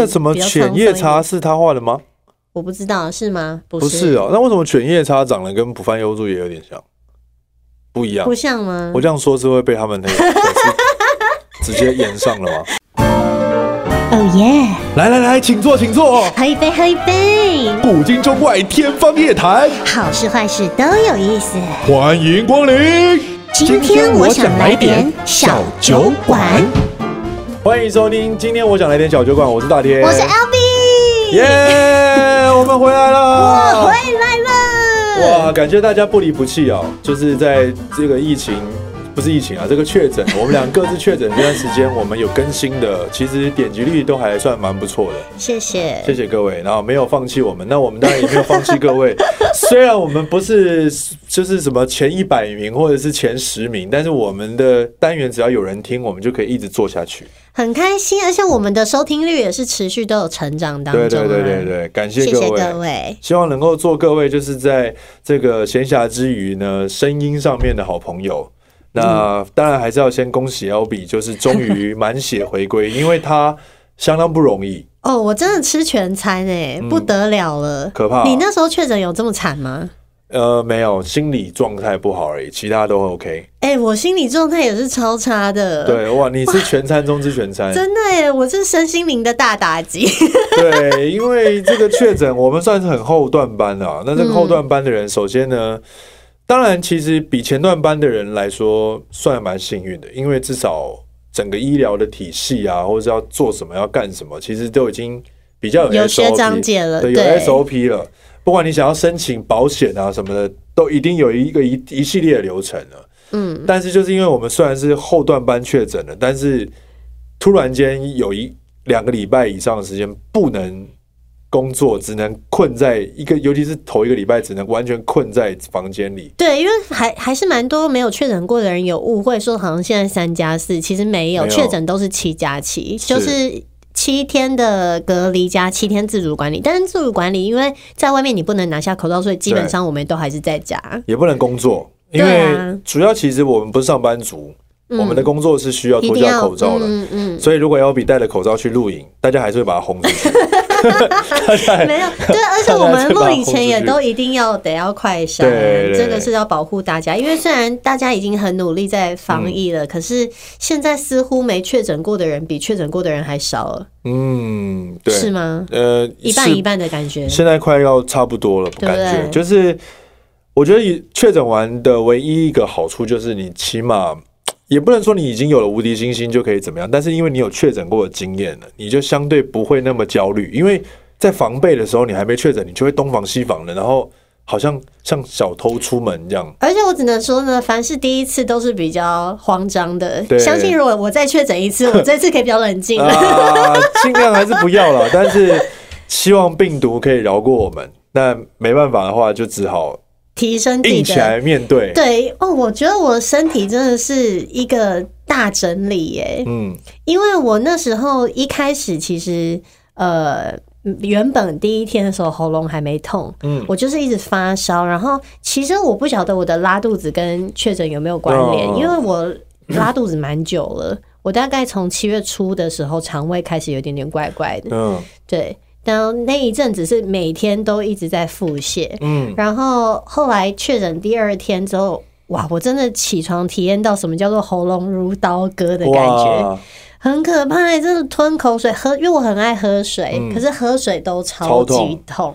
个什么犬夜叉是他画的吗？我不知道是吗？不是，哦。那为什么犬夜叉长得跟浦饭幽助也有点像？不一样，不像吗？我这样说是会被他们那个 直接演上了吗？哦耶！来来来，请坐，请坐。喝一杯，喝一杯。古今中外，天方夜谭，好事坏事都有意思。欢迎光临。今天我想来点小酒馆。欢迎收听，今天我想来点小酒馆。我是大天，我是 LB。耶，yeah, 我们回来了，我回来了。哇，感谢大家不离不弃啊！就是在这个疫情。不是疫情啊，这个确诊，我们俩各自确诊这段时间，我们有更新的，其实点击率都还算蛮不错的。谢谢，谢谢各位，然后没有放弃我们，那我们当然也没有放弃各位。虽然我们不是就是什么前一百名或者是前十名，但是我们的单元只要有人听，我们就可以一直做下去。很开心，而且我们的收听率也是持续都有成长当中。对对对对对，感谢各位，谢谢各位，希望能够做各位就是在这个闲暇之余呢，声音上面的好朋友。那当然还是要先恭喜 LB，就是终于满血回归，因为他相当不容易哦。我真的吃全餐哎，不得了了，嗯、可怕、啊！你那时候确诊有这么惨吗？呃，没有，心理状态不好而已，其他都 OK。哎、欸，我心理状态也是超差的。对哇，你是全餐中之全餐，真的耶，我是身心灵的大打击。对，因为这个确诊，我们算是很后段班啊。那这个后段班的人，嗯、首先呢。当然，其实比前段班的人来说，算蛮幸运的，因为至少整个医疗的体系啊，或者要做什么、要干什么，其实都已经比较有学长姐了，对，有 SOP 了。不管你想要申请保险啊什么的，都一定有一个一一系列的流程了。嗯，但是就是因为我们虽然是后段班确诊了，但是突然间有一两个礼拜以上的时间不能。工作只能困在一个，尤其是头一个礼拜，只能完全困在房间里。对，因为还还是蛮多没有确诊过的人有误会，说好像现在三加四，其实没有，确诊都是七加七，就是七天的隔离加七天自主管理。但是自主管理，因为在外面你不能拿下口罩，所以基本上我们都还是在家，也不能工作。因为主要其实我们不是上班族，我们的工作是需要脱下口罩的。嗯嗯。所以如果要比戴着口罩去露营，大家还是会把它轰出去。没有对，而且我们录影前也都一定要得要快筛，这个是要保护大家。因为虽然大家已经很努力在防疫了，嗯、可是现在似乎没确诊过的人比确诊过的人还少了。嗯，对，是吗？呃，一半一半的感觉。现在快要差不多了，感觉就是，我觉得确诊完的唯一一个好处就是你起码。也不能说你已经有了无敌星星就可以怎么样，但是因为你有确诊过的经验了，你就相对不会那么焦虑。因为在防备的时候，你还没确诊，你就会东防西防的，然后好像像小偷出门一样。而且我只能说呢，凡是第一次都是比较慌张的。对，相信如果我再确诊一次，我这次可以比较冷静了。啊，尽量还是不要了。但是希望病毒可以饶过我们。那没办法的话，就只好。提升硬起来面对，对哦，我觉得我身体真的是一个大整理耶。嗯，因为我那时候一开始其实呃，原本第一天的时候喉咙还没痛，嗯，我就是一直发烧，然后其实我不晓得我的拉肚子跟确诊有没有关联，因为我拉肚子蛮久了，我大概从七月初的时候肠胃开始有点点怪怪的，嗯，对。然后那一阵子是每天都一直在腹泻，嗯，然后后来确诊第二天之后，哇，我真的起床体验到什么叫做喉咙如刀割的感觉，很可怕，真的吞口水喝，因为我很爱喝水，嗯、可是喝水都超级痛。痛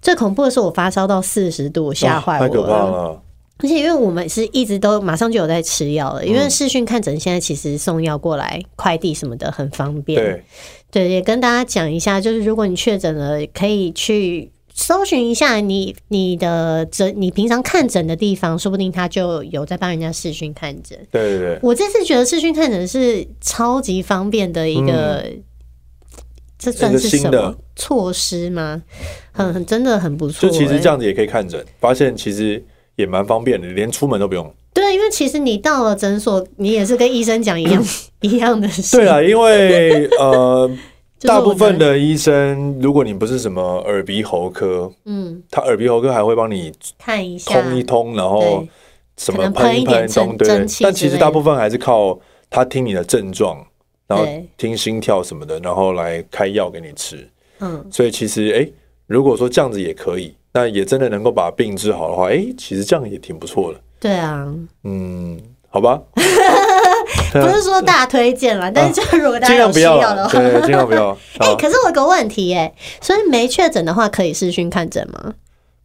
最恐怖的是我发烧到四十度，吓坏我了。太可怕了。而且因为我们是一直都马上就有在吃药了，因为视讯看诊现在其实送药过来、快递什么的很方便。对。对，也跟大家讲一下，就是如果你确诊了，可以去搜寻一下你你的诊，你平常看诊的地方，说不定他就有在帮人家视讯看诊。对对对，我这次觉得视讯看诊是超级方便的一个，嗯、这算是什么措施吗？很很真的很不错、欸。就其实这样子也可以看诊，发现其实也蛮方便的，连出门都不用。对，因为其实你到了诊所，你也是跟医生讲一样 一样的事。对啊，因为呃，大部分的医生，如果你不是什么耳鼻喉科，嗯，他耳鼻喉科还会帮你看一下，通一通，然后什么喷一喷，对。但其实大部分还是靠他听你的症状，然后听心跳什么的，然后来开药给你吃。嗯，所以其实哎、欸，如果说这样子也可以，那也真的能够把病治好的话，哎、欸，其实这样也挺不错的。对啊，嗯，好吧，不是说大推荐啦，但是就如果大家有需要的话，对，尽量不要。哎、欸，可是我有个问题哎、欸，所以没确诊的话可以视讯看诊吗？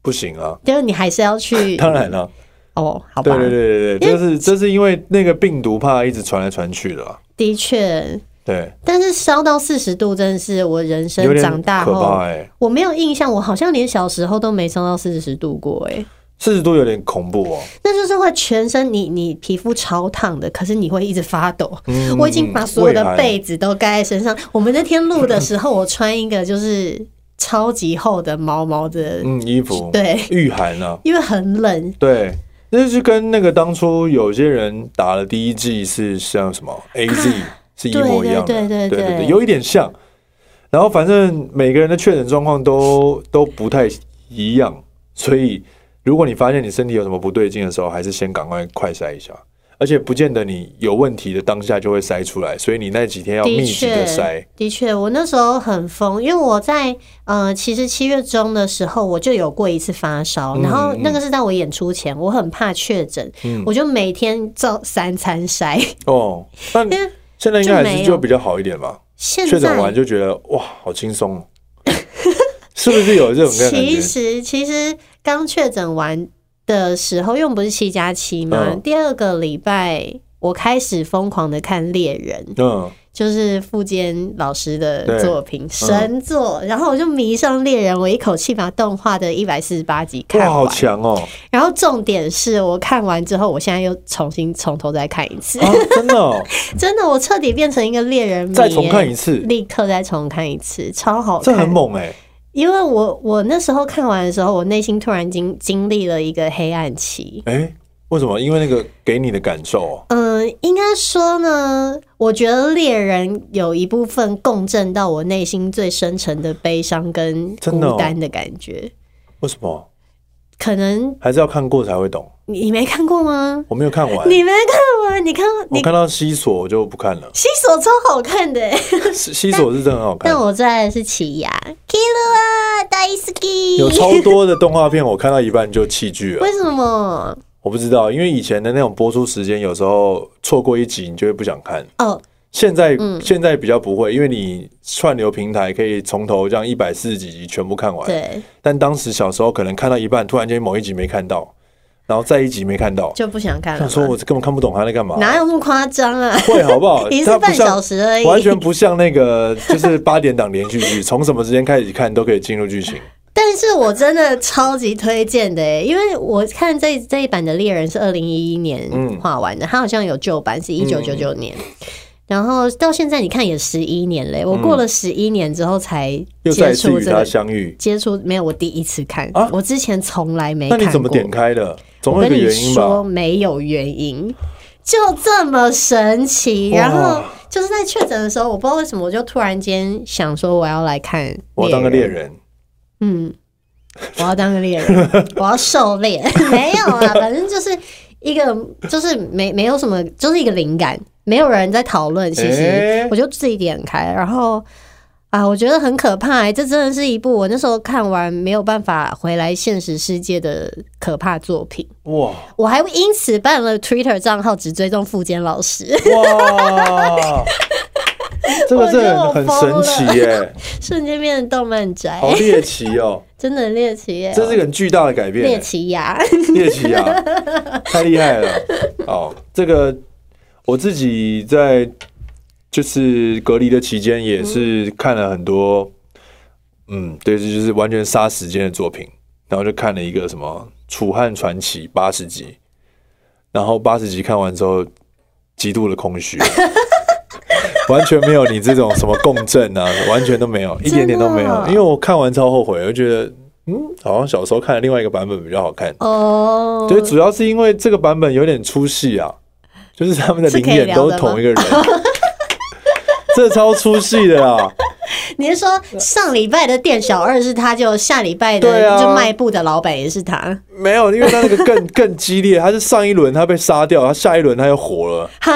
不行啊，就是你还是要去。当然了。哦，好吧。对对对对对，就是这是因为那个病毒怕一直传来传去的。的确。对。但是烧到四十度真的是我人生长大后，欸、我没有印象，我好像连小时候都没烧到四十度过。哎，四十度有点恐怖哦。那就是会全身你你皮肤超烫的，可是你会一直发抖。嗯。我已经把所有的被子都盖在身上。我们那天录的时候，我穿一个就是超级厚的毛毛的嗯衣服，对，御寒啊，因为很冷。对。那就是跟那个当初有些人打了第一剂是像什么 AZ 是一模一样的，对对对对，有一点像。然后反正每个人的确诊状况都都不太一样，所以如果你发现你身体有什么不对劲的时候，还是先赶快快筛一下。而且不见得你有问题的当下就会筛出来，所以你那几天要密集的筛。的确，我那时候很疯，因为我在呃，其实七月中的时候我就有过一次发烧，然后那个是在我演出前，我很怕确诊，我就每天照三餐筛。哦，那 现在应该还是就比较好一点吧？确诊完就觉得哇，好轻松，是不是有这种感觉？其实，其实刚确诊完。的时候，因为我们不是七加七嘛？第二个礼拜，我开始疯狂的看猎人，嗯，就是富坚老师的作品神作，然后我就迷上猎人，我一口气把动画的一百四十八集看完，好强哦！然后重点是我看完之后，我现在又重新从头再看一次，真的，真的，我彻底变成一个猎人迷，再重看一次，立刻再重看一次，超好看，这很猛哎。因为我我那时候看完的时候，我内心突然经经历了一个黑暗期。哎、欸，为什么？因为那个给你的感受。嗯、呃，应该说呢，我觉得猎人有一部分共振到我内心最深沉的悲伤跟孤单的感觉。哦、为什么？可能还是要看过才会懂。你你没看过吗？我没有看完。你没看完？你看你我看到西索我就不看了。西索超好看的，西索是真的很好看。但我最爱的是奇犽，Killua 大好き。有超多的动画片，我看到一半就弃剧了。为什么？我不知道，因为以前的那种播出时间，有时候错过一集，你就会不想看。哦。现在、嗯、现在比较不会，因为你串流平台可以从头这样一百四十几集全部看完。对。但当时小时候可能看到一半，突然间某一集没看到，然后再一集没看到，就不想看了。想说我根本看不懂他在干嘛。哪有那么夸张啊？会好不好？一次半小时而已，完全不像那个就是八点档连续剧，从什么时间开始看都可以进入剧情。但是我真的超级推荐的欸，因为我看这这一版的猎人是二零一一年画完的，他、嗯、好像有旧版是一九九九年。嗯然后到现在你看也十一年嘞，我过了十一年之后才接触这个相遇，接触没有我第一次看，我之前从来没看过。那你怎么点开的？总有一个原因吧？我跟你说没有原因，就这么神奇。然后就是在确诊的时候，我不知道为什么，我就突然间想说我要来看，我当个猎人。嗯，我要当个猎人，我要狩猎。没有啊，反正就是一个，就是没没有什么，就是一个灵感。没有人在讨论，其实我就自己点开，然后啊，我觉得很可怕，欸，这真的是一部我那时候看完没有办法回来现实世界的可怕作品。哇！我还因此办了 Twitter 账号，只追踪富坚老师。哇！这个真的很神奇耶！瞬间变成动漫宅，好猎奇哦！真的很猎奇耶！这是一个很巨大的改变，猎奇呀！猎奇呀！太厉害了！哦，这个。我自己在就是隔离的期间，也是看了很多，嗯，对，这就是完全杀时间的作品。然后就看了一个什么《楚汉传奇》八十集，然后八十集看完之后，极度的空虚，完全没有你这种什么共振啊，完全都没有，一点点都没有。因为我看完超后悔，我觉得，嗯，好像小时候看的另外一个版本比较好看哦。对，主要是因为这个版本有点出戏啊。就是他们的灵眼都是同一个人，这超出戏的啦！你是说上礼拜的店小二是他，就下礼拜的就卖布的老板也是他？啊、没有，因为他那个更 更激烈，他是上一轮他被杀掉，他下一轮他又活了。哈，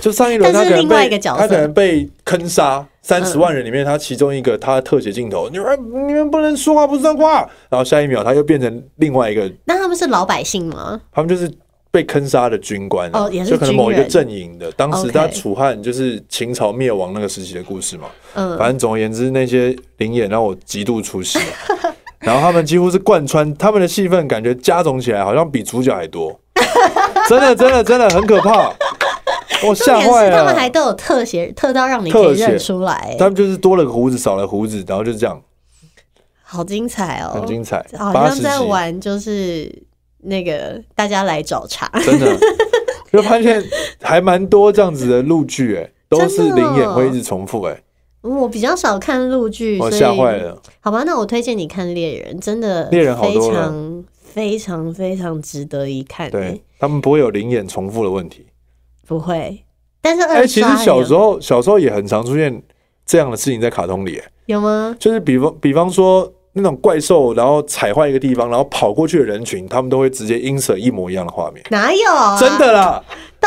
就上一轮他可能被他可能被坑杀，三十万人里面他其中一个他的特写镜头，你们你们不能说话，不是脏话。然后下一秒他又变成另外一个。那他们是老百姓吗？他们就是。被坑杀的军官、啊，哦，就可能某一个阵营的。当时他楚汉就是秦朝灭亡那个时期的故事嘛。嗯，反正总而言之，那些灵演让我极度出戏。然后他们几乎是贯穿他们的戏份，感觉加总起来好像比主角还多。真的，真的，真的很可怕。我吓坏了。他们还都有特写特到让你可以认出来。他们就是多了个胡子，少了胡子，然后就这样。好精彩哦！很精彩，好像在玩就是。那个大家来找茬，真的 就发现还蛮多这样子的陆剧，哎，都是灵眼会一直重复，哎，我比较少看陆剧，我吓坏了。好吧，那我推荐你看《猎人》，真的猎人非常非常非常值得一看。对，他们不会有灵眼重复的问题，不会。但是二哎，其实小时候小时候也很常出现这样的事情在卡通里，有吗？就是比方比方说。那种怪兽，然后踩坏一个地方，然后跑过去的人群，他们都会直接映射一模一样的画面。哪有、啊？真的啦，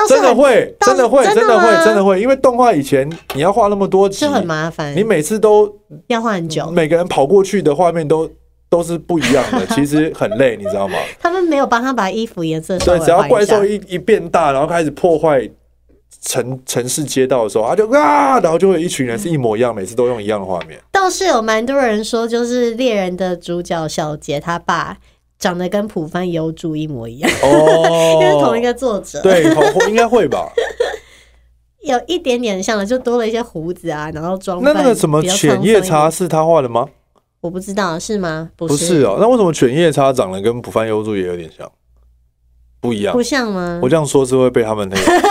真的会，真的会，真的会，真的会。因为动画以前你要画那么多集，就很麻烦。你每次都要画很久，每个人跑过去的画面都都是不一样的，其实很累，你知道吗？他们没有帮他把衣服颜色对，只要怪兽一一变大，然后开始破坏。城城市街道的时候，他就啊，然后就会有一群人是一模一样，每次都用一样的画面。倒是有蛮多人说，就是猎人的主角小杰他爸长得跟浦帆优助一模一样哦，因为同一个作者。对，应该会吧？有一点点像了，就多了一些胡子啊，然后装。那那个什么犬夜叉是他画的吗？我不知道是吗？不是，不是哦。那为什么犬夜叉长得跟浦饭优助也有点像？不一样？不像吗？我这样说是会被他们那个。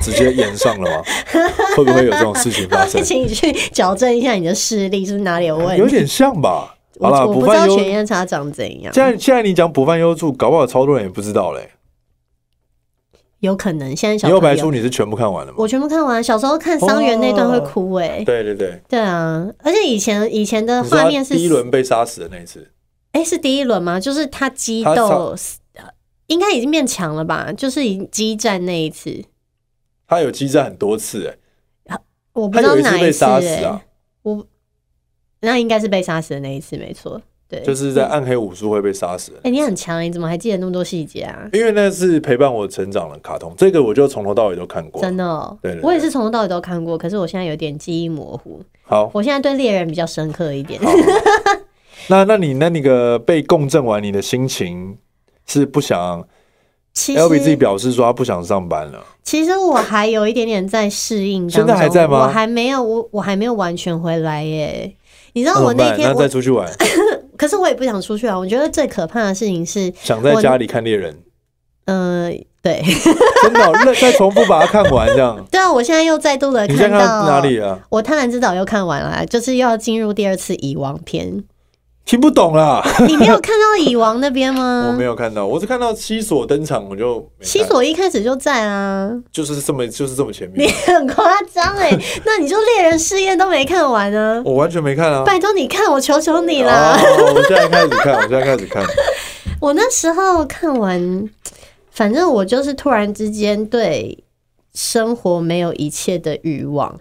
直接演上了吗？会不会有这种事情发生？请你去矫正一下你的视力，是不是哪里有问题？有点像吧。好了，我不知道犬夜叉长怎样。现在现在你讲浦饭幽助，搞不好超多人也不知道嘞。有可能现在小幽白书你是全部看完了吗？我全部看完。小时候看桑原那段会哭哎、欸。对对对。对啊，而且以前以前的画面是第一轮被杀死的那一次。哎、欸，是第一轮吗？就是他激斗，应该已经变强了吧？就是已经激战那一次。他有激战很多次哎、欸，我不知道哪一次哎、欸啊，我那应该是被杀死的那一次没错，对，就是在暗黑武术会被杀死。哎、欸，你很强，你怎么还记得那么多细节啊？因为那是陪伴我成长的卡通，这个我就从头到尾都看过，真的、哦。对，我也是从头到尾都看过，可是我现在有点记忆模糊。好，我现在对猎人比较深刻一点。那那你那那个被共振完，你的心情是不想？其实 L B 自己表示说他不想上班了。其实我还有一点点在适应当中，现在还在吗？我还没有，我我还没有完全回来耶。你知道我那天我再出去玩，可是我也不想出去啊。我觉得最可怕的事情是想在家里看猎人。嗯、呃，对，真的、哦，那再重复把它看完这样。对啊，我现在又再度的看到哪里啊？我贪婪之岛又看完了，就是又要进入第二次遗忘篇。听不懂啦！你没有看到蚁王那边吗？我没有看到，我是看到西索登场，我就西索一开始就在啊，就是这么就是这么前面。你很夸张哎，那你就猎人试验都没看完啊？我完全没看啊！拜托你看，我求求你啦！我现在开始看，我现在开始看。我那时候看完，反正我就是突然之间对生活没有一切的欲望，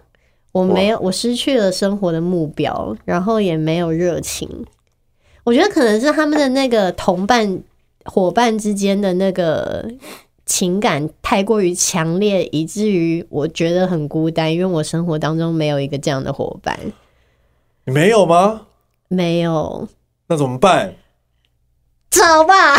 我没有，我失去了生活的目标，然后也没有热情。我觉得可能是他们的那个同伴伙伴之间的那个情感太过于强烈，以至于我觉得很孤单，因为我生活当中没有一个这样的伙伴。你没有吗？没有。那怎么办？找吧。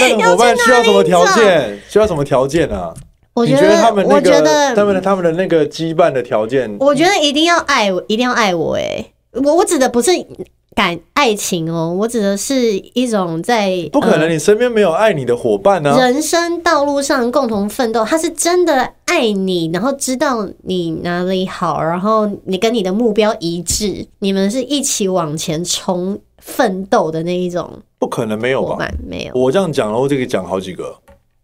那个 伙伴需要什么条件？需要什么条件啊？我觉得他们，我觉得他们的他们的那个羁绊的条件，我觉得一定要爱我，一定要爱我。哎，我我指的不是。感爱情哦，我指的是一种在不可能，你身边没有爱你的伙伴呢、啊。人生道路上共同奋斗，他是真的爱你，然后知道你哪里好，然后你跟你的目标一致，你们是一起往前冲奋斗的那一种。不可能没有吧？没有。我这样讲，然后这个讲好几个。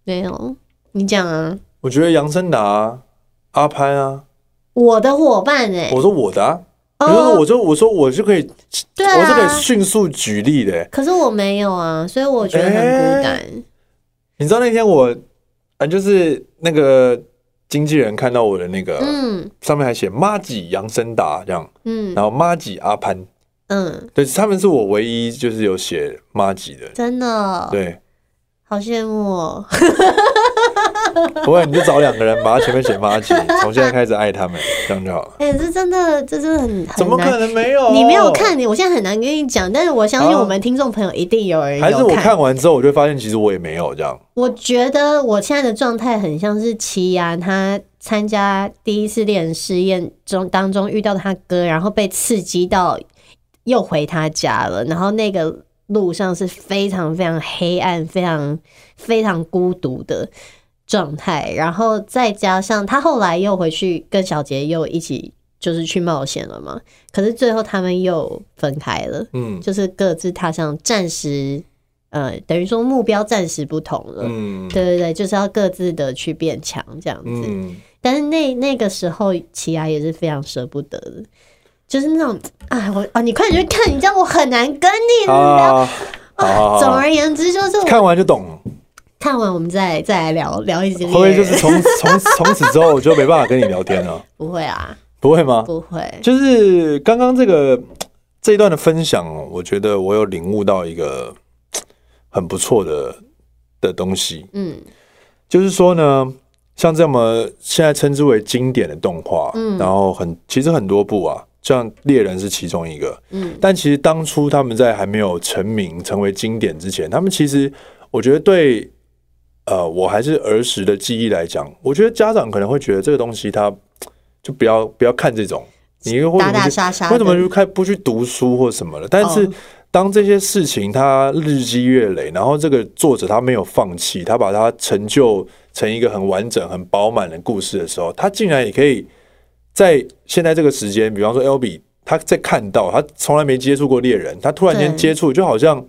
没有，你讲啊。我觉得杨森达、阿潘啊，我的伙伴哎、欸，我说我的啊，比如说我就我说我是可以，对啊，我是可以迅速举例的、欸。可是我没有啊，所以我觉得很孤单。欸、你知道那天我啊，就是那个经纪人看到我的那个，嗯，上面还写妈吉杨森达这样，嗯，然后妈吉阿潘，嗯，对，他们是我唯一就是有写妈吉的，真的，对，好羡慕哦。不会，你就找两个人把他前面写麻吉，从现在开始爱他们，这样就好了。哎、欸，这真的，这真的很，很怎么可能没有？你没有看你，我现在很难跟你讲。但是我相信我们听众朋友一定有人有看。还是我看完之后，我就发现其实我也没有这样。我觉得我现在的状态很像是奇犽，他参加第一次恋人试验中当中遇到他哥，然后被刺激到又回他家了，然后那个路上是非常非常黑暗、非常非常孤独的。状态，然后再加上他后来又回去跟小杰又一起就是去冒险了嘛，可是最后他们又分开了，嗯，就是各自踏上暂时，呃，等于说目标暂时不同了，嗯，对对对，就是要各自的去变强这样子，嗯，但是那那个时候奇亚也是非常舍不得的，就是那种，哎，我啊，你快点去看，你这样我很难跟你聊，啊，啊，总而言之就是看完就懂了。看完我们再再来聊聊一些。会不会就是从从从此之后我就没办法跟你聊天了？不会啊，不会吗？不会。就是刚刚这个这一段的分享，我觉得我有领悟到一个很不错的的东西。嗯，就是说呢，像这么现在称之为经典的动画，嗯，然后很其实很多部啊，像猎人是其中一个，嗯，但其实当初他们在还没有成名成为经典之前，他们其实我觉得对。呃，我还是儿时的记忆来讲，我觉得家长可能会觉得这个东西，他就不要不要看这种，你为什么打打杀杀，为什么就开不去读书或什么的？但是当这些事情他日积月累，然后这个作者他没有放弃，他把它成就成一个很完整、很饱满的故事的时候，他竟然也可以在现在这个时间，比方说 Albee，他在看到他从来没接触过猎人，他突然间接触，就好像。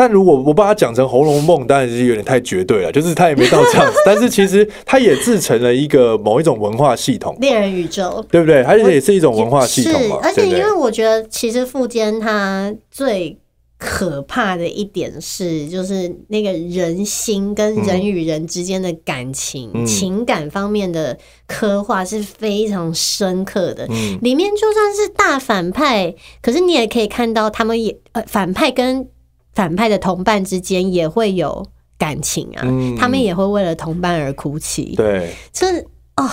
但如果我把它讲成《红楼梦》，当然是有点太绝对了，就是他也没到这样子。但是其实它也自成了一个某一种文化系统，猎人宇宙，对不对？它也是一种文化系统嘛。而且因为我觉得，其实富坚他最可怕的一点是，就是那个人心跟人与人之间的感情、嗯、情感方面的刻画是非常深刻的。嗯、里面就算是大反派，可是你也可以看到他们也呃反派跟。反派的同伴之间也会有感情啊，嗯、他们也会为了同伴而哭泣。对，就是哦，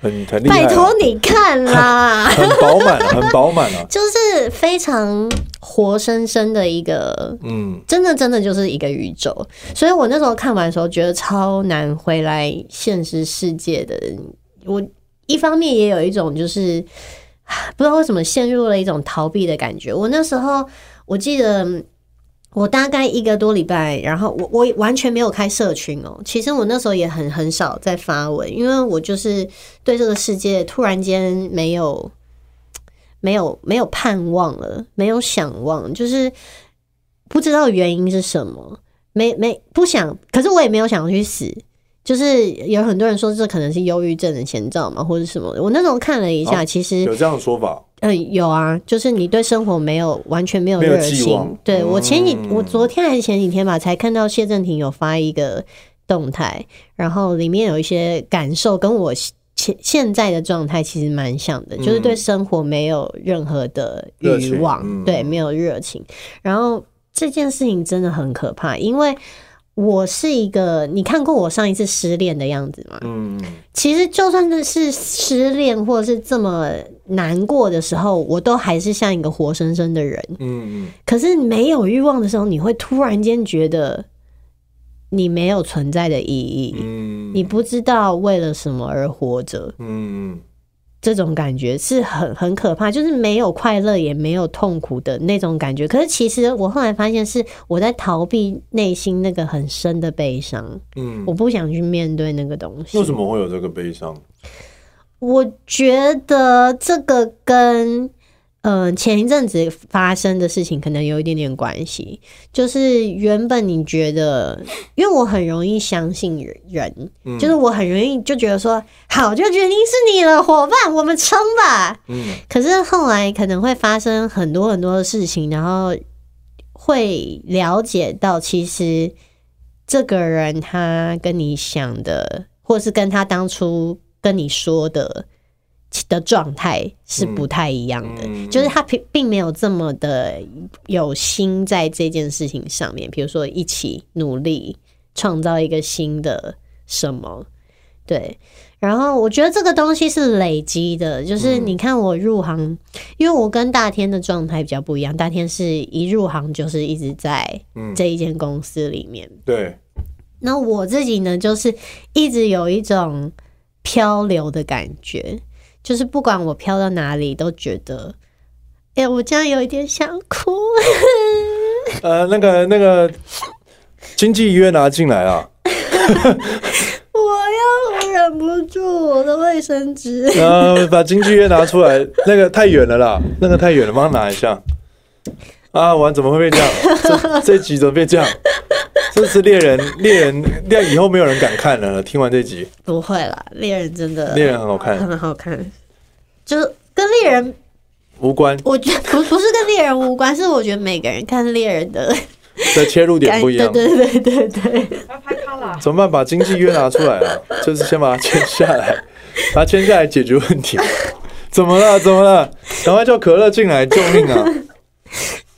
很很，拜托你看啦，很饱满，很饱满啊，就是非常活生生的一个，嗯，真的真的就是一个宇宙。所以我那时候看完的时候，觉得超难回来现实世界的。我一方面也有一种就是不知道为什么陷入了一种逃避的感觉。我那时候我记得。我大概一个多礼拜，然后我我完全没有开社群哦。其实我那时候也很很少在发文，因为我就是对这个世界突然间没有没有没有盼望了，没有想望，就是不知道原因是什么，没没不想，可是我也没有想去死。就是有很多人说这可能是忧郁症的前兆嘛，或者什么。我那时候看了一下，其实有这样的说法。嗯，有啊，就是你对生活没有完全没有热情。对，我前几，我昨天还是前几天吧，才看到谢振廷有发一个动态，然后里面有一些感受跟我现现在的状态其实蛮像的，就是对生活没有任何的欲望，对，没有热情。然后这件事情真的很可怕，因为。我是一个，你看过我上一次失恋的样子吗？嗯，其实就算是失恋或者是这么难过的时候，我都还是像一个活生生的人。嗯，可是没有欲望的时候，你会突然间觉得你没有存在的意义。嗯，你不知道为了什么而活着。嗯。这种感觉是很很可怕，就是没有快乐也没有痛苦的那种感觉。可是其实我后来发现，是我在逃避内心那个很深的悲伤。嗯，我不想去面对那个东西。为什么会有这个悲伤？我觉得这个跟嗯、呃，前一阵子发生的事情可能有一点点关系。就是原本你觉得，因为我很容易相信人，嗯、就是我很容易就觉得说，好，就决定是你了，伙伴，我们撑吧。嗯。可是后来可能会发生很多很多的事情，然后会了解到，其实这个人他跟你想的，或是跟他当初跟你说的。的状态是不太一样的，就是他并并没有这么的有心在这件事情上面，比如说一起努力创造一个新的什么，对。然后我觉得这个东西是累积的，就是你看我入行，嗯、因为我跟大天的状态比较不一样，大天是一入行就是一直在这一间公司里面，嗯、对。那我自己呢，就是一直有一种漂流的感觉。就是不管我飘到哪里，都觉得，哎、欸，我这样有一点想哭。呃，那个那个经济约拿进来啊！我要我忍不住我的卫生纸。呃，把经济约拿出来，那个太远了啦，那个太远了，帮他拿一下。啊，完怎么会变这样？这这集怎么被这样？这是猎人，猎人，猎以后没有人敢看了。听完这集，不会啦，猎人真的，猎人很好看，很好看，就是跟猎人无关。我觉得不不是跟猎人无关，是我觉得每个人看猎人的的切入点不一样。对对对对对。要拍他了，怎么办？把经纪约拿出来啊！就是先把它签下来，把它签下来解决问题。怎么了？怎么了？赶快叫可乐进来救命啊！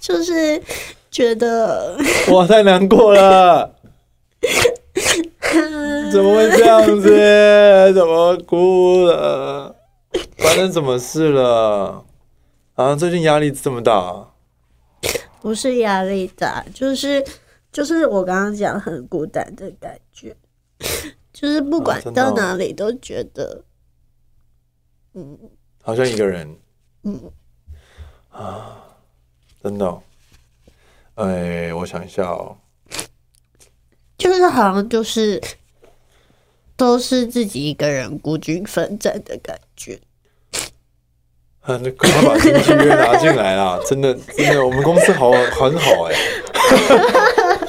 就是。觉得哇太难过了，怎么会这样子？怎么哭了？发生什么事了？啊，最近压力这么大？不是压力大，就是就是我刚刚讲很孤单的感觉，就是不管到哪里都觉得，嗯，好像一个人，嗯啊，真的。哎，我想一下哦，就是好像就是都是自己一个人孤军奋战的感觉。啊，那赶快把经纪约拿进来啊！真的，真的，我们公司好很好哎，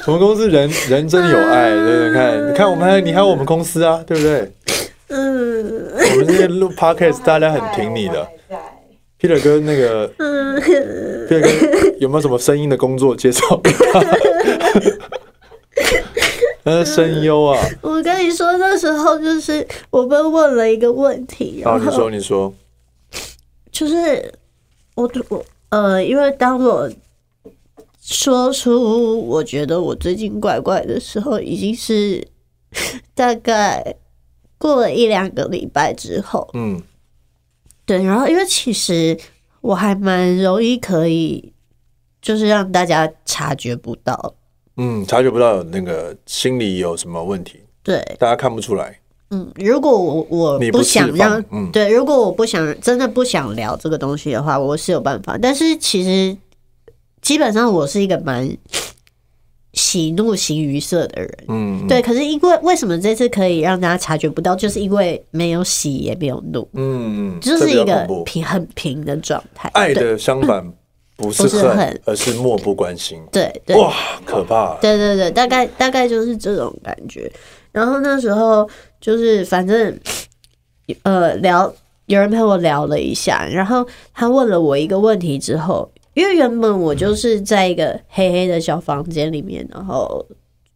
我们公司人人真有爱，对不对？看，你看我们还，你还有我们公司啊，对不对？嗯，我们这些录 podcast，大家很挺你的。Peter 哥，那个，Peter 哥有没有什么声音的工作介绍？那是声优啊！我跟你说，那时候就是我被问了一个问题。啊，你说，你说，就是我我呃，因为当我说出我觉得我最近怪怪的时候，已经是大概过了一两个礼拜之后，嗯。对，然后因为其实我还蛮容易可以，就是让大家察觉不到，嗯，察觉不到有那个心里有什么问题，对，大家看不出来，嗯，如果我我不想让，嗯，对，如果我不想真的不想聊这个东西的话，我是有办法，但是其实基本上我是一个蛮。喜怒形于色的人，嗯，对。可是因为为什么这次可以让大家察觉不到，就是因为没有喜也没有怒，嗯，就是一个平很平的状态。爱的相反不是恨，而是漠不关心。对，哇，可怕。对对对，大概大概就是这种感觉。然后那时候就是反正呃聊，有人陪我聊了一下，然后他问了我一个问题之后。因为原本我就是在一个黑黑的小房间里面，然后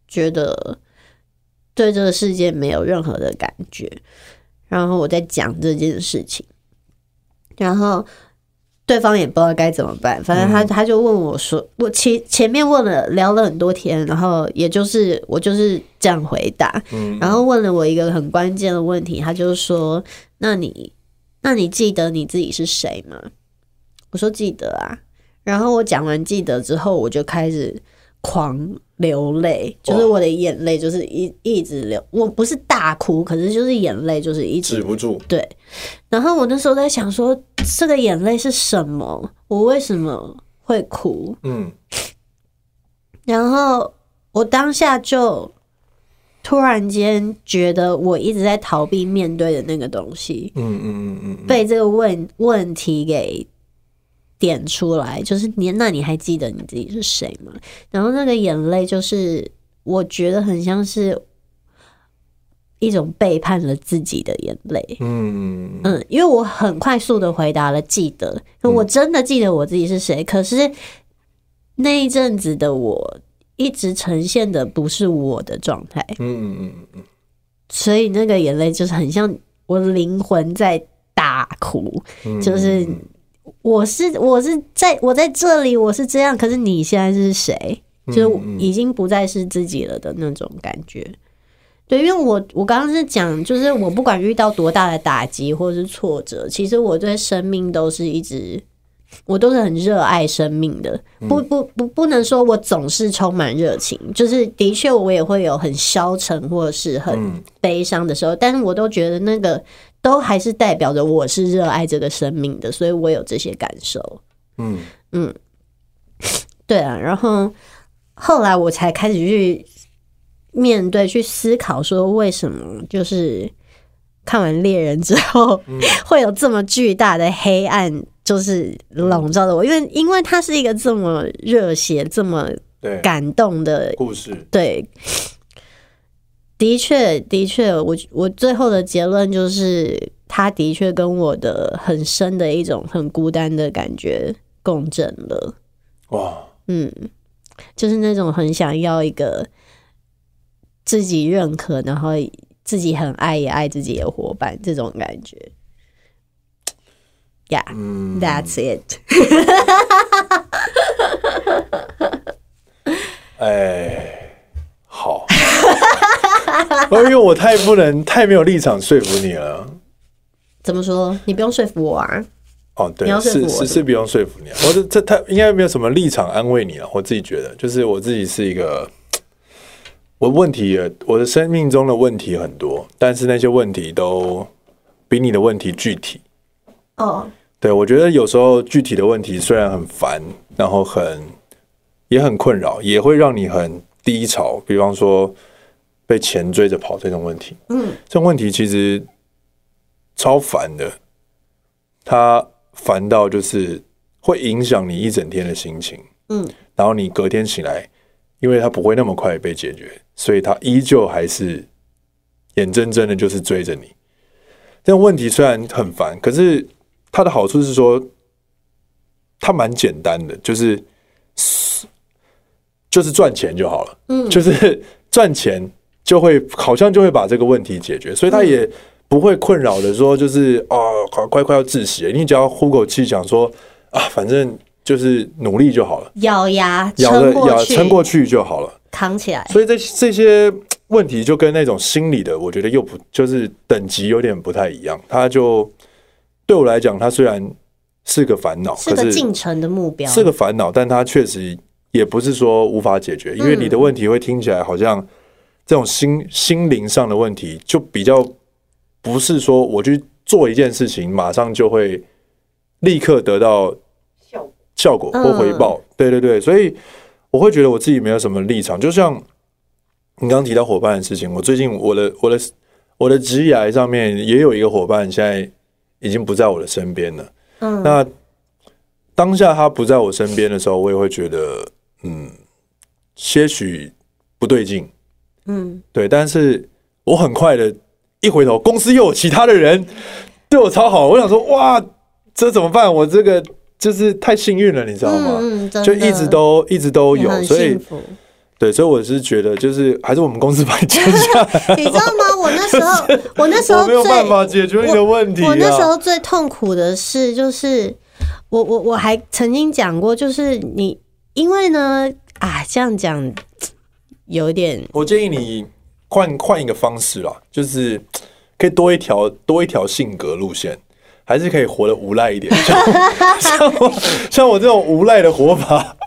觉得对这个世界没有任何的感觉，然后我在讲这件事情，然后对方也不知道该怎么办，反正他他就问我说：“我前前面问了聊了很多天，然后也就是我就是这样回答，然后问了我一个很关键的问题，他就说：‘那你那你记得你自己是谁吗？’我说：‘记得啊。’然后我讲完记得之后，我就开始狂流泪，就是我的眼泪就是一一直流，我不是大哭，可是就是眼泪就是一直止不住。对，然后我那时候在想说，这个眼泪是什么？我为什么会哭？嗯，然后我当下就突然间觉得，我一直在逃避面对的那个东西，嗯嗯嗯嗯，被这个问问题给。点出来，就是你，那你还记得你自己是谁吗？然后那个眼泪，就是我觉得很像是一种背叛了自己的眼泪。嗯嗯，因为我很快速的回答了记得，我真的记得我自己是谁。可是那一阵子的我一直呈现的不是我的状态。嗯嗯嗯嗯，所以那个眼泪就是很像我的灵魂在大哭，就是。我是我是在我在这里，我是这样。可是你现在是谁？就是已经不再是自己了的那种感觉。对，因为我我刚刚是讲，就是我不管遇到多大的打击或是挫折，其实我对生命都是一直，我都是很热爱生命的。不不不，不能说我总是充满热情，就是的确我也会有很消沉或者是很悲伤的时候，但是我都觉得那个。都还是代表着我是热爱这个生命的，所以我有这些感受。嗯嗯，对啊。然后后来我才开始去面对、去思考，说为什么就是看完猎人之后，会有这么巨大的黑暗，就是笼罩着我。因为因为它是一个这么热血、这么感动的故事，对。的确，的确，我我最后的结论就是，他的确跟我的很深的一种很孤单的感觉共振了。哇，嗯，就是那种很想要一个自己认可，然后自己很爱也爱自己的伙伴这种感觉。Yeah，that's it。哎，好。因为我太不能，太没有立场说服你了。怎么说？你不用说服我啊。哦，对，是是是不用说服你啊。我这这他应该没有什么立场安慰你了。我自己觉得，就是我自己是一个，我问题，我的生命中的问题很多，但是那些问题都比你的问题具体。哦，对，我觉得有时候具体的问题虽然很烦，然后很也很困扰，也会让你很低潮。比方说。被钱追着跑这种问题，嗯，这种问题其实超烦的，它烦到就是会影响你一整天的心情，嗯，然后你隔天醒来，因为它不会那么快被解决，所以它依旧还是眼睁睁的，就是追着你。这种问题虽然很烦，可是它的好处是说，它蛮简单的，就是就是赚钱就好了，嗯，就是赚钱。就会好像就会把这个问题解决，所以他也不会困扰的说，就是啊，快快要窒息了。你只要呼口气，讲说啊，反正就是努力就好了，咬牙咬着咬撑过去就好了，扛起来。所以这这些问题就跟那种心理的，我觉得又不就是等级有点不太一样。他就对我来讲，他虽然是个烦恼，是个进程的目标，是个烦恼，但他确实也不是说无法解决，因为你的问题会听起来好像。这种心心灵上的问题，就比较不是说我去做一件事情，马上就会立刻得到效效果或回报。对对对，所以我会觉得我自己没有什么立场。就像你刚刚提到伙伴的事情，我最近我的我的我的职涯上面也有一个伙伴，现在已经不在我的身边了。嗯，那当下他不在我身边的时候，我也会觉得嗯，些许不对劲。嗯，对，但是我很快的一回头，公司又有其他的人对我超好，我想说，哇，这怎么办？我这个就是太幸运了，你知道吗？嗯，就一直都一直都有，所以对，所以我是觉得，就是还是我们公司把你接下来，你知道吗？我那时候，我那时候没有办法解决你的问题。我那时候最痛苦的是，就是我我我还曾经讲过，就是你因为呢，啊，这样讲。有点，我建议你换换一个方式啦，就是可以多一条多一条性格路线，还是可以活得无赖一点。像，像我像我这种无赖的活法，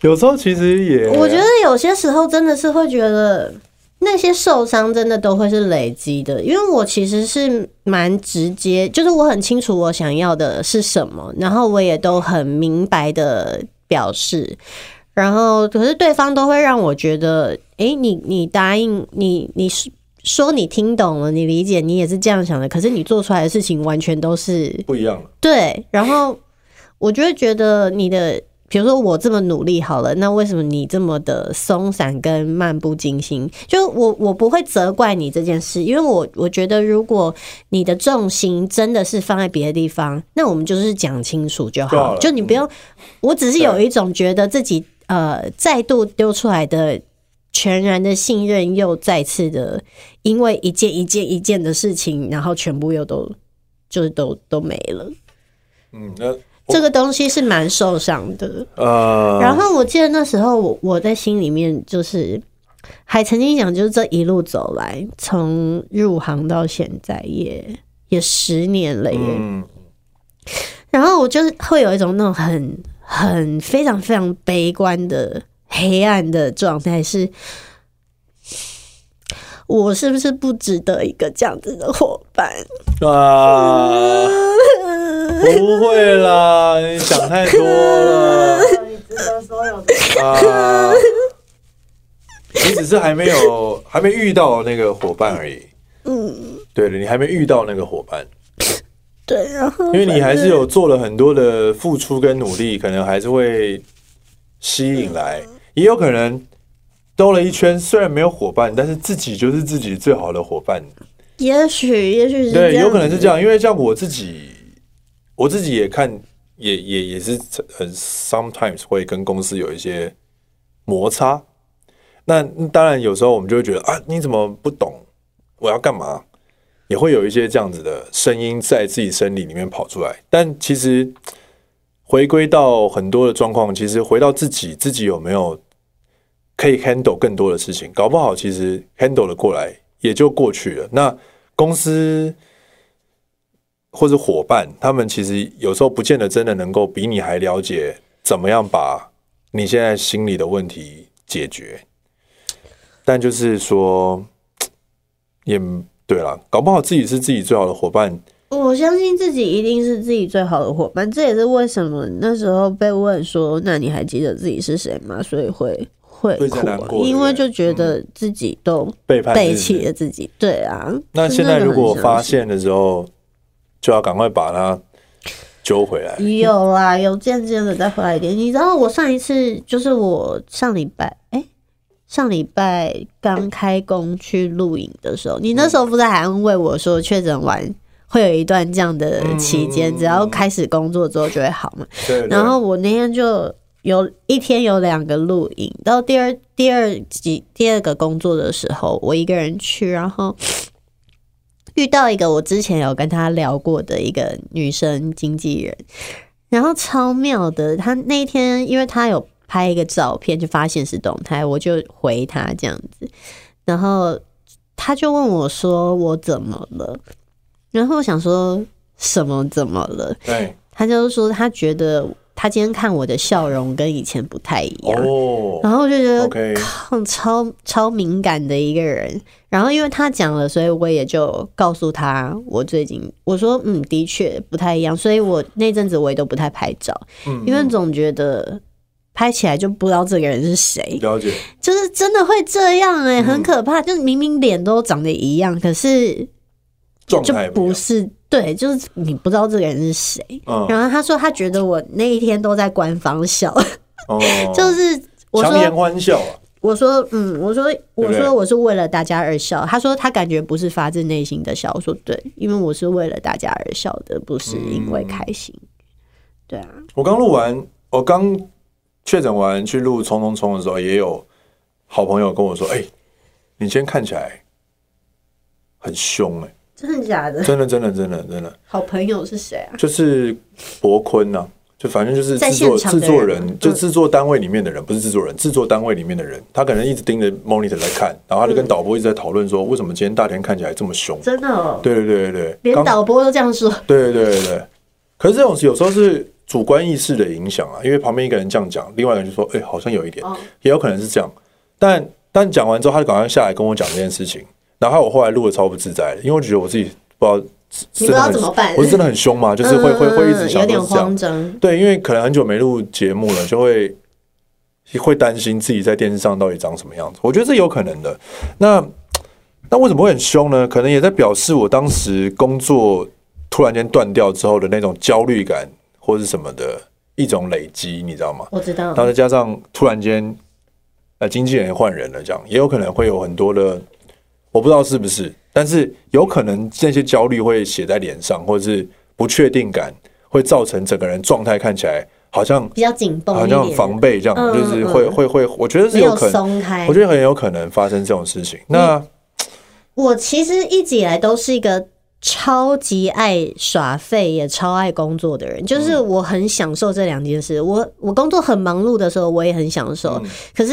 有时候其实也，我觉得有些时候真的是会觉得那些受伤真的都会是累积的，因为我其实是蛮直接，就是我很清楚我想要的是什么，然后我也都很明白的表示。然后，可是对方都会让我觉得，哎、欸，你你答应你，你说你听懂了，你理解，你也是这样想的。可是你做出来的事情完全都是不一样。对，然后我就会觉得你的。比如说我这么努力好了，那为什么你这么的松散跟漫不经心？就我我不会责怪你这件事，因为我我觉得如果你的重心真的是放在别的地方，那我们就是讲清楚就好。就你不用，我只是有一种觉得自己呃再度丢出来的全然的信任，又再次的因为一件一件一件的事情，然后全部又都就是都都没了。嗯，那。这个东西是蛮受伤的，呃，然后我记得那时候我我在心里面就是还曾经想，就是这一路走来，从入行到现在也也十年了耶，嗯，然后我就是会有一种那种很很非常非常悲观的黑暗的状态，是我是不是不值得一个这样子的伙伴啊？嗯不会啦，你想太多了。你值得所有的啊！你只是还没有还没遇到那个伙伴而已。嗯，对了，你还没遇到那个伙伴。对，然后因为你还是有做了很多的付出跟努力，可能还是会吸引来，也有可能兜了一圈，虽然没有伙伴，但是自己就是自己最好的伙伴。也许，也许是对，有可能是这样，因为像我自己。我自己也看，也也也是很 sometimes 会跟公司有一些摩擦。那当然有时候我们就会觉得啊，你怎么不懂我要干嘛？也会有一些这样子的声音在自己生理里面跑出来。但其实回归到很多的状况，其实回到自己，自己有没有可以 handle 更多的事情？搞不好其实 handle 了过来也就过去了。那公司。或者伙伴，他们其实有时候不见得真的能够比你还了解怎么样把你现在心里的问题解决。但就是说，也对了，搞不好自己是自己最好的伙伴。我相信自己一定是自己最好的伙伴，这也是为什么那时候被问说：“那你还记得自己是谁吗？”所以会会哭，因为就觉得自己都背叛背弃了自己。对啊，那现在如果发现的时候。就要赶快把它揪回来。有啦，有渐渐的再回来一点。你知道我上一次就是我上礼拜，哎、欸，上礼拜刚开工去录影的时候，你那时候不是还安慰我说确诊完会有一段这样的期间，只要开始工作之后就会好嘛。然后我那天就有一天有两个录影，到第二第二集第二个工作的时候，我一个人去，然后。遇到一个我之前有跟他聊过的一个女生经纪人，然后超妙的。他那天因为他有拍一个照片，就发现是动态，我就回他这样子，然后他就问我说：“我怎么了？”然后我想说什么怎么了？对，他就说他觉得。他今天看我的笑容跟以前不太一样，oh, 然后我就觉得靠，超超敏感的一个人。然后因为他讲了，所以我也就告诉他，我最近我说嗯，的确不太一样。所以我那阵子我也都不太拍照，嗯嗯，因为总觉得拍起来就不知道这个人是谁。了解，就是真的会这样哎、欸，很可怕。嗯、就是明明脸都长得一样，可是就不是。对，就是你不知道这个人是谁，嗯、然后他说他觉得我那一天都在官方笑，哦、就是我说强颜欢笑啊。我说嗯，我说我说我是为了大家而笑。他说他感觉不是发自内心的笑。我说对，因为我是为了大家而笑的，不是因为开心。嗯、对啊，我刚录完，我刚确诊完去录《冲冲冲》的时候，也有好朋友跟我说：“哎、欸，你今天看起来很凶哎、欸。”真的假的？真的真的真的真的。好朋友是谁啊？就是博坤呐，就反正就是制作制作人，就制作单位里面的人，不是制作人，制作单位里面的人，他可能一直盯着 monitor 来看，然后他就跟导播一直在讨论说，为什么今天大田看起来这么凶？真的哦？对对对对，连导播都这样说。对对对对，可是这种有时候是主观意识的影响啊，因为旁边一个人这样讲，另外一个人就说，哎，好像有一点，也有可能是这样。但但讲完之后，他就赶快下来跟我讲这件事情。然后我后来录的超不自在的，因为我觉得我自己不知道，你不知道怎么办？我是真的很凶嘛，就是会会会一直想这样，有点慌张。对，因为可能很久没录节目了，就会会担心自己在电视上到底长什么样子。我觉得这有可能的。那那为什么会很凶呢？可能也在表示我当时工作突然间断掉之后的那种焦虑感，或是什么的一种累积，你知道吗？我知道。然后再加上突然间，呃，经纪人换人了，这样也有可能会有很多的，我不知道是不是，但是有可能这些焦虑会写在脸上，或者是不确定感会造成整个人状态看起来好像比较紧绷，好像很防备这样，嗯、就是会、嗯、会会，我觉得是有可能，我觉得很有可能发生这种事情。那我其实一直以来都是一个。超级爱耍废，也超爱工作的人，就是我很享受这两件事。我我工作很忙碌的时候，我也很享受；嗯、可是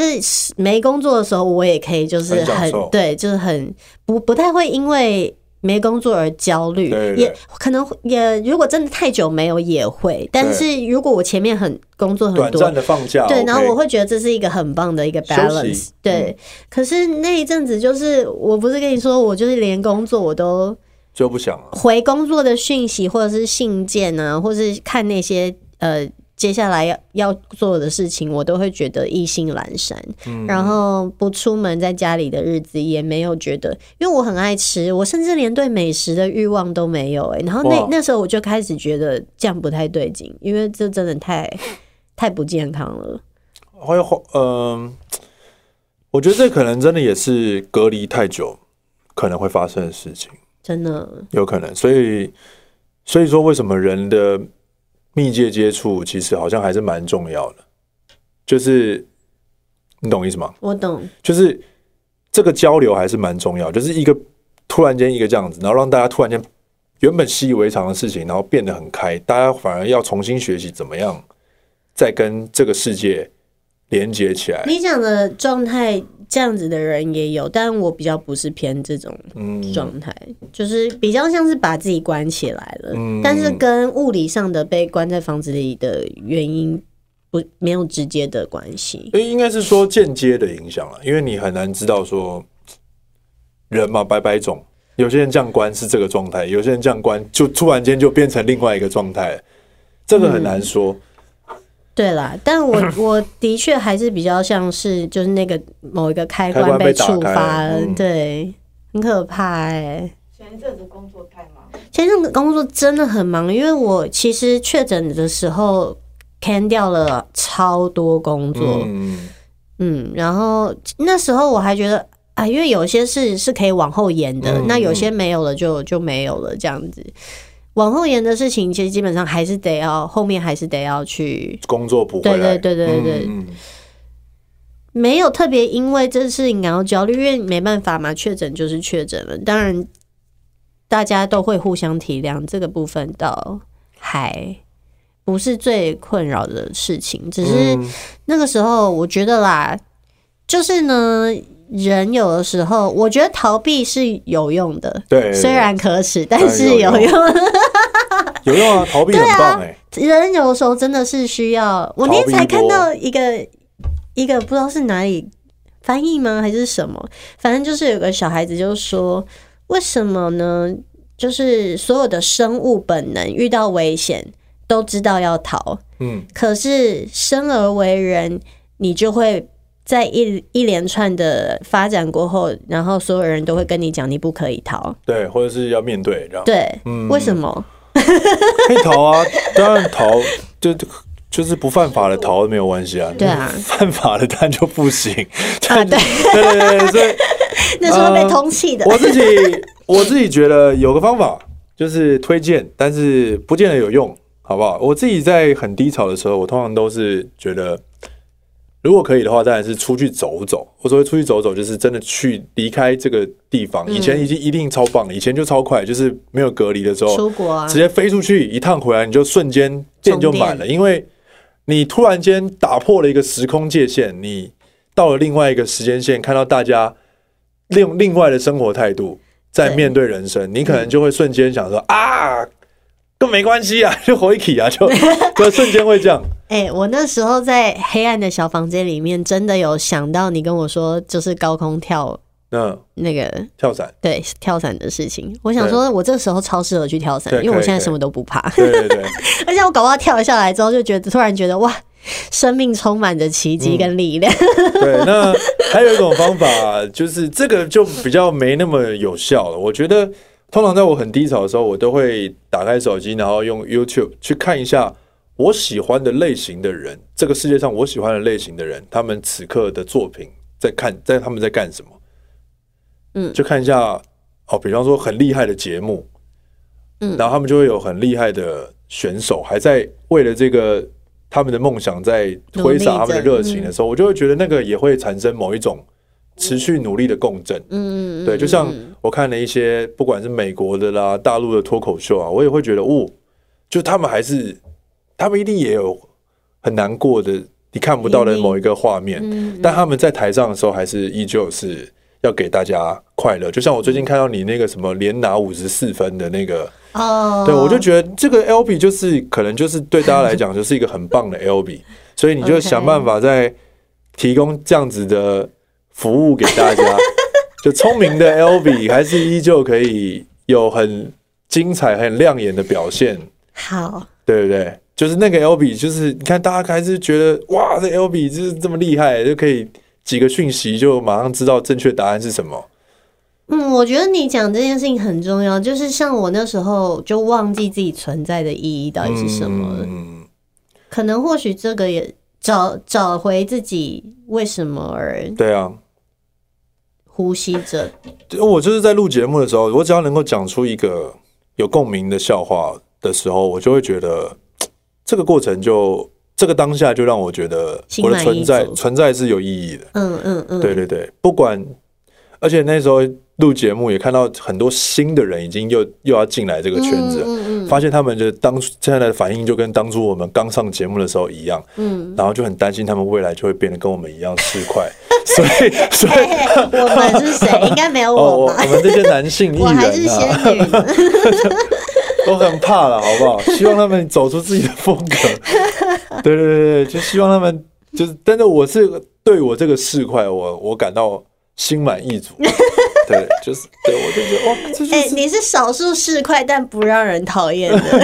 没工作的时候，我也可以就是很，很对，就是很不不太会因为没工作而焦虑。也可能也如果真的太久没有也会，但是如果我前面很工作很多，短暂的放假，对，然后我会觉得这是一个很棒的一个 balance。对，可是那一阵子就是我不是跟你说，我就是连工作我都。就不想了。回工作的讯息，或者是信件呢，或是看那些呃接下来要要做的事情，我都会觉得意兴阑珊。嗯。然后不出门，在家里的日子也没有觉得，因为我很爱吃，我甚至连对美食的欲望都没有哎、欸。然后那那时候我就开始觉得这样不太对劲，因为这真的太 太不健康了。会嗯、呃，我觉得这可能真的也是隔离太久可能会发生的事情。真的有可能，所以所以说，为什么人的密切接触其实好像还是蛮重要的？就是你懂意思吗？我懂，就是这个交流还是蛮重要，就是一个突然间一个这样子，然后让大家突然间原本习以为常的事情，然后变得很开，大家反而要重新学习怎么样再跟这个世界连接起来。你讲的状态。这样子的人也有，但我比较不是偏这种状态，嗯，就是比较像是把自己关起来了，嗯，但是跟物理上的被关在房子里的原因不没有直接的关系。诶，应该是说间接的影响了，因为你很难知道说人嘛，百百种，有些人这样关是这个状态，有些人这样关就突然间就变成另外一个状态，这个很难说。嗯对啦，但我 我的确还是比较像是就是那个某一个开关被触发了，嗯，对，很可怕哎，欸。前一阵子工作太忙，前一阵子工作真的很忙，因为我其实确诊的时候 can 掉了超多工作，嗯，嗯，然后那时候我还觉得啊，因为有些事是可以往后延的，嗯，那有些没有了就就没有了这样子。往后延的事情，其实基本上还是得要后面还是得要去工作补回来。对对对对对，嗯、没有特别因为这事情感到焦虑，因为没办法嘛，确诊就是确诊了。当然，大家都会互相体谅，这个部分倒还不是最困扰的事情。只是那个时候，我觉得啦，就是呢。人有的时候，我觉得逃避是有用的，对，虽然可耻，但是有用，有用啊！逃避很棒哎、欸。人有的时候真的是需要。我那天才看到一个一个不知道是哪里翻译吗，还是什么？反正就是有个小孩子就说：“为什么呢？就是所有的生物本能遇到危险都知道要逃，嗯，可是生而为人，你就会。”在一一连串的发展过后，然后所有人都会跟你讲，你不可以逃，对，或者是要面对这样，对，嗯，为什么？可以逃啊，当然逃，就就是不犯法的逃没有关系啊，对啊，犯法的当然就不行啊，对，对对对，所以 那时候被通缉的。我自己我自己觉得有个方法，就是推荐，但是不见得有用，好不好？我自己在很低潮的时候，我通常都是觉得。如果可以的话，当然是出去走走。我所谓出去走走，就是真的去离开这个地方。以前已经一定超棒了，以前就超快，就是没有隔离的时候，出国啊，直接飞出去一趟回来，你就瞬间电就满了，因为你突然间打破了一个时空界限，你到了另外一个时间线，看到大家另另外的生活态度在面对人生，你可能就会瞬间想说啊。更没关系啊，就回起啊，就 就瞬间会这样。哎、欸，我那时候在黑暗的小房间里面，真的有想到你跟我说，就是高空跳，那，那个跳伞，对，跳伞的事情。我想说，我这个时候超适合去跳伞，因为我现在什么都不怕。对对对，而且我搞不好跳下来之后，就觉得突然觉得哇，生命充满着奇迹跟力量。嗯、对，那还有一种方法，就是这个就比较没那么有效了。我觉得。通常在我很低潮的时候，我都会打开手机，然后用 YouTube 去看一下我喜欢的类型的人，这个世界上我喜欢的类型的人，他们此刻的作品在看，在他们在干什么？嗯，就看一下哦，比方说很厉害的节目，嗯，然后他们就会有很厉害的选手，还在为了这个他们的梦想在挥洒他们的热情的时候，我就会觉得那个也会产生某一种持续努力的共振。嗯，对，就像我看了一些不管是美国的啦、大陆的脱口秀啊，我也会觉得哦，就他们还是。他们一定也有很难过的，你看不到的某一个画面，但他们在台上的时候，还是依旧是要给大家快乐。就像我最近看到你那个什么连拿五十四分的那个，哦，对，我就觉得这个 Albee 就是可能就是对大家来讲就是一个很棒的 Albee，所以你就想办法在提供这样子的服务给大家，就聪明的 Albee 还是依旧可以有很精彩、很亮眼的表现。好，对不对？就是那个 Albee，就是你看，大家开始觉得哇，这 Albee 就是这么厉害，就可以几个讯息就马上知道正确答案是什么。嗯，我觉得你讲这件事情很重要，就是像我那时候就忘记自己存在的意义到底是什么。嗯，可能或许这个也找找回自己为什么而对啊，呼吸着。我就是在录节目的时候，我只要能够讲出一个有共鸣的笑话的时候，我就会觉得。这个过程就这个当下就让我觉得我的存在存在是有意义的。嗯嗯嗯，对对对，不管，而且那时候录节目也看到很多新的人已经又又要进来这个圈子，嗯，发现他们就当初现在的反应就跟当初我们刚上节目的时候一样，嗯，然后就很担心他们未来就会变得跟我们一样市侩，所以所以我们是谁？应该没有我吧？我们这些男性艺人啊。都很怕了，好不好？希望他们走出自己的风格。对对对对，就希望他们就是，但是我是对我这个市侩，我我感到心满意足。对，就是对我就觉得哇，这就是、欸、你是少数市侩，但不让人讨厌的。对，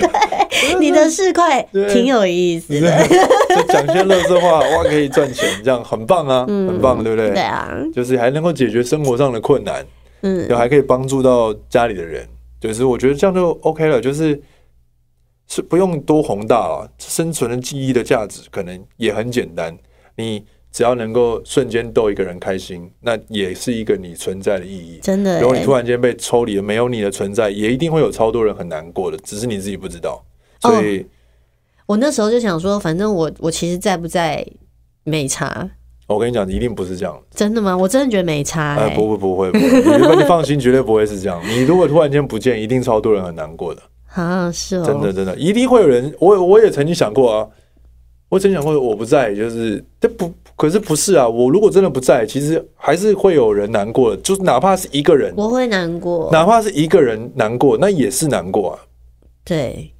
对，你的市侩挺有意思的，就讲些乐色话，哇，可以赚钱，这样很棒啊，嗯、很棒，对不对？对啊，就是还能够解决生活上的困难，嗯，又还可以帮助到家里的人。就是我觉得这样就 OK 了，就是是不用多宏大了，生存的记忆的价值可能也很简单。你只要能够瞬间逗一个人开心，那也是一个你存在的意义。真的，如果你突然间被抽离了，没有你的存在，也一定会有超多人很难过的，只是你自己不知道。所以，哦，我那时候就想说，反正我我其实在不在没差。我跟你讲，一定不是这样。真的吗？我真的觉得没差、欸。哎，不不不会，不会，你你放心，绝对不会是这样。你如果突然间不见，一定超多人很难过的。啊，是哦，真的真的，一定会有人。我我也曾经想过啊，我曾经想过我不在，就是这不，可是不是啊。我如果真的不在，其实还是会有人难过的，就是哪怕是一个人，我会难过。哪怕是一个人难过，那也是难过啊。对。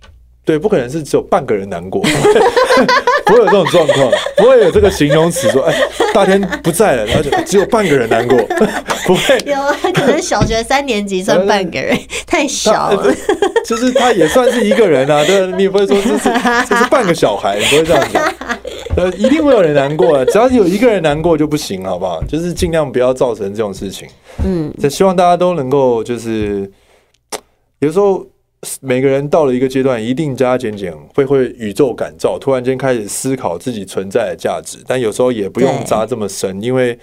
对，不可能是只有半个人难过，不会，有这种状况，不会有这个形容词说，哎，大天不在了，然后就只有半个人难过，不会。有啊，可能小学三年级算半个人，太小了。就是他也算是一个人啊，对，你也不会说这是这是半个小孩，你不会这样讲。呃，一定会有人难过，只要有一个人难过就不行，好不好？就是尽量不要造成这种事情。嗯，就希望大家都能够，就是有时候。每个人到了一个阶段，一定加加减减会会宇宙感召，突然间开始思考自己存在的价值。但有时候也不用扎这么深，因为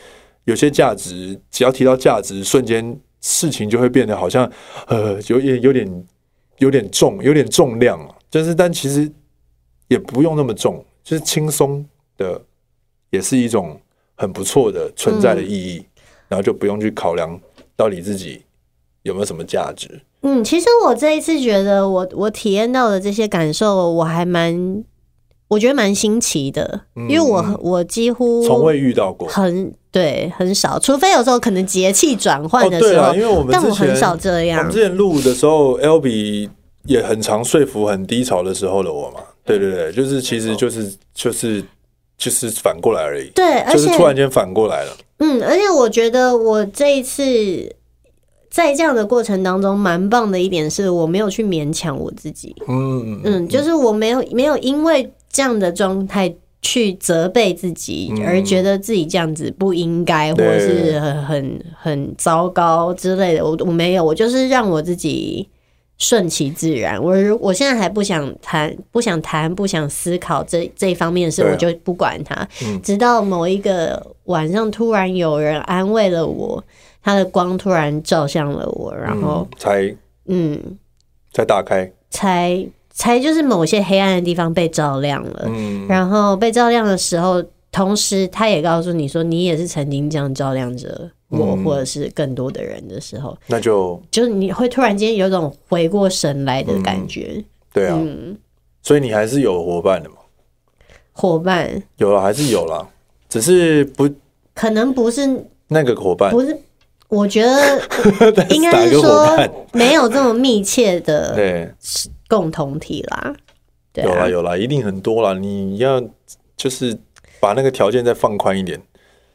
有些价值，只要提到价值，瞬间事情就会变得好像呃，有点有点有点重，有点重量。就是，但其实也不用那么重，就是轻松的，也是一种很不错的存在的意义。然后就不用去考量到底自己有没有什么价值。嗯，其实我这一次觉得我，我我体验到的这些感受，我还蛮，我觉得蛮新奇的，嗯、因为我我几乎从未遇到过，很对，很少，除非有时候可能节气转换的时候，哦、因为我们但我很少这样。我们之前录的时候，Albee 也很常说服很低潮的时候的我嘛，对对对，就是其实就是就是就是反过来而已，对，就是突然间反过来了。嗯，而且我觉得我这一次。在这样的过程当中，蛮棒的一点是我没有去勉强我自己。嗯嗯，就是我没有没有因为这样的状态去责备自己，而觉得自己这样子不应该，或者是很很很糟糕之类的。我我没有，我就是让我自己顺其自然。我我现在还不想谈，不想谈，不想思考这这一方面的事，我就不管它。嗯、直到某一个晚上，突然有人安慰了我，他的光突然照向了我，然后、嗯、才嗯，才打开，才才就是某些黑暗的地方被照亮了。嗯，然后被照亮的时候。同时，他也告诉你说，你也是曾经这样照亮着我，或者是更多的人的时候，那就就是你会突然间有种回过神来的感觉。对啊，嗯所以你还是有伙伴的嘛？伙伴有了，还是有了，只是不可能不是那个伙伴，不是。我觉得 应该是说没有这么密切的对共同体啦。有啦有啦，一定很多啦。你要就是。把那个条件再放宽一点，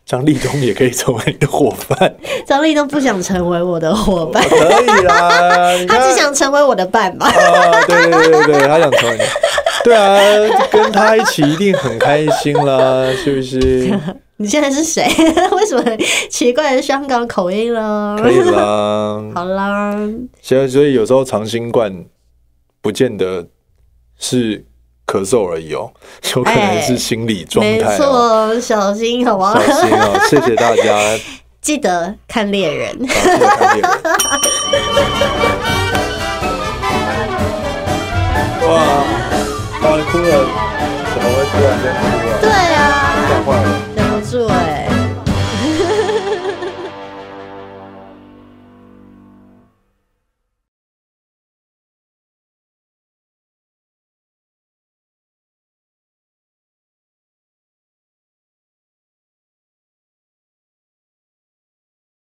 张立东也可以成为你的伙伴。张立东不想成为我的伙伴，可以啦，他只想成为我的伴吧？啊，对对对对，他想成为你，对啊，跟他一起一定很开心啦，是不是？你现在是谁？为什么奇怪的香港口音了？可以啦，好啦，所以所以有时候长新冠不见得是。咳嗽而已哦，有可能是心理状态。没错，小心好不好？小心哦，谢谢大家。记得看猎人。记得看猎人。哇，哇，你哭了？怎么会突然间哭了？对啊，讲坏了。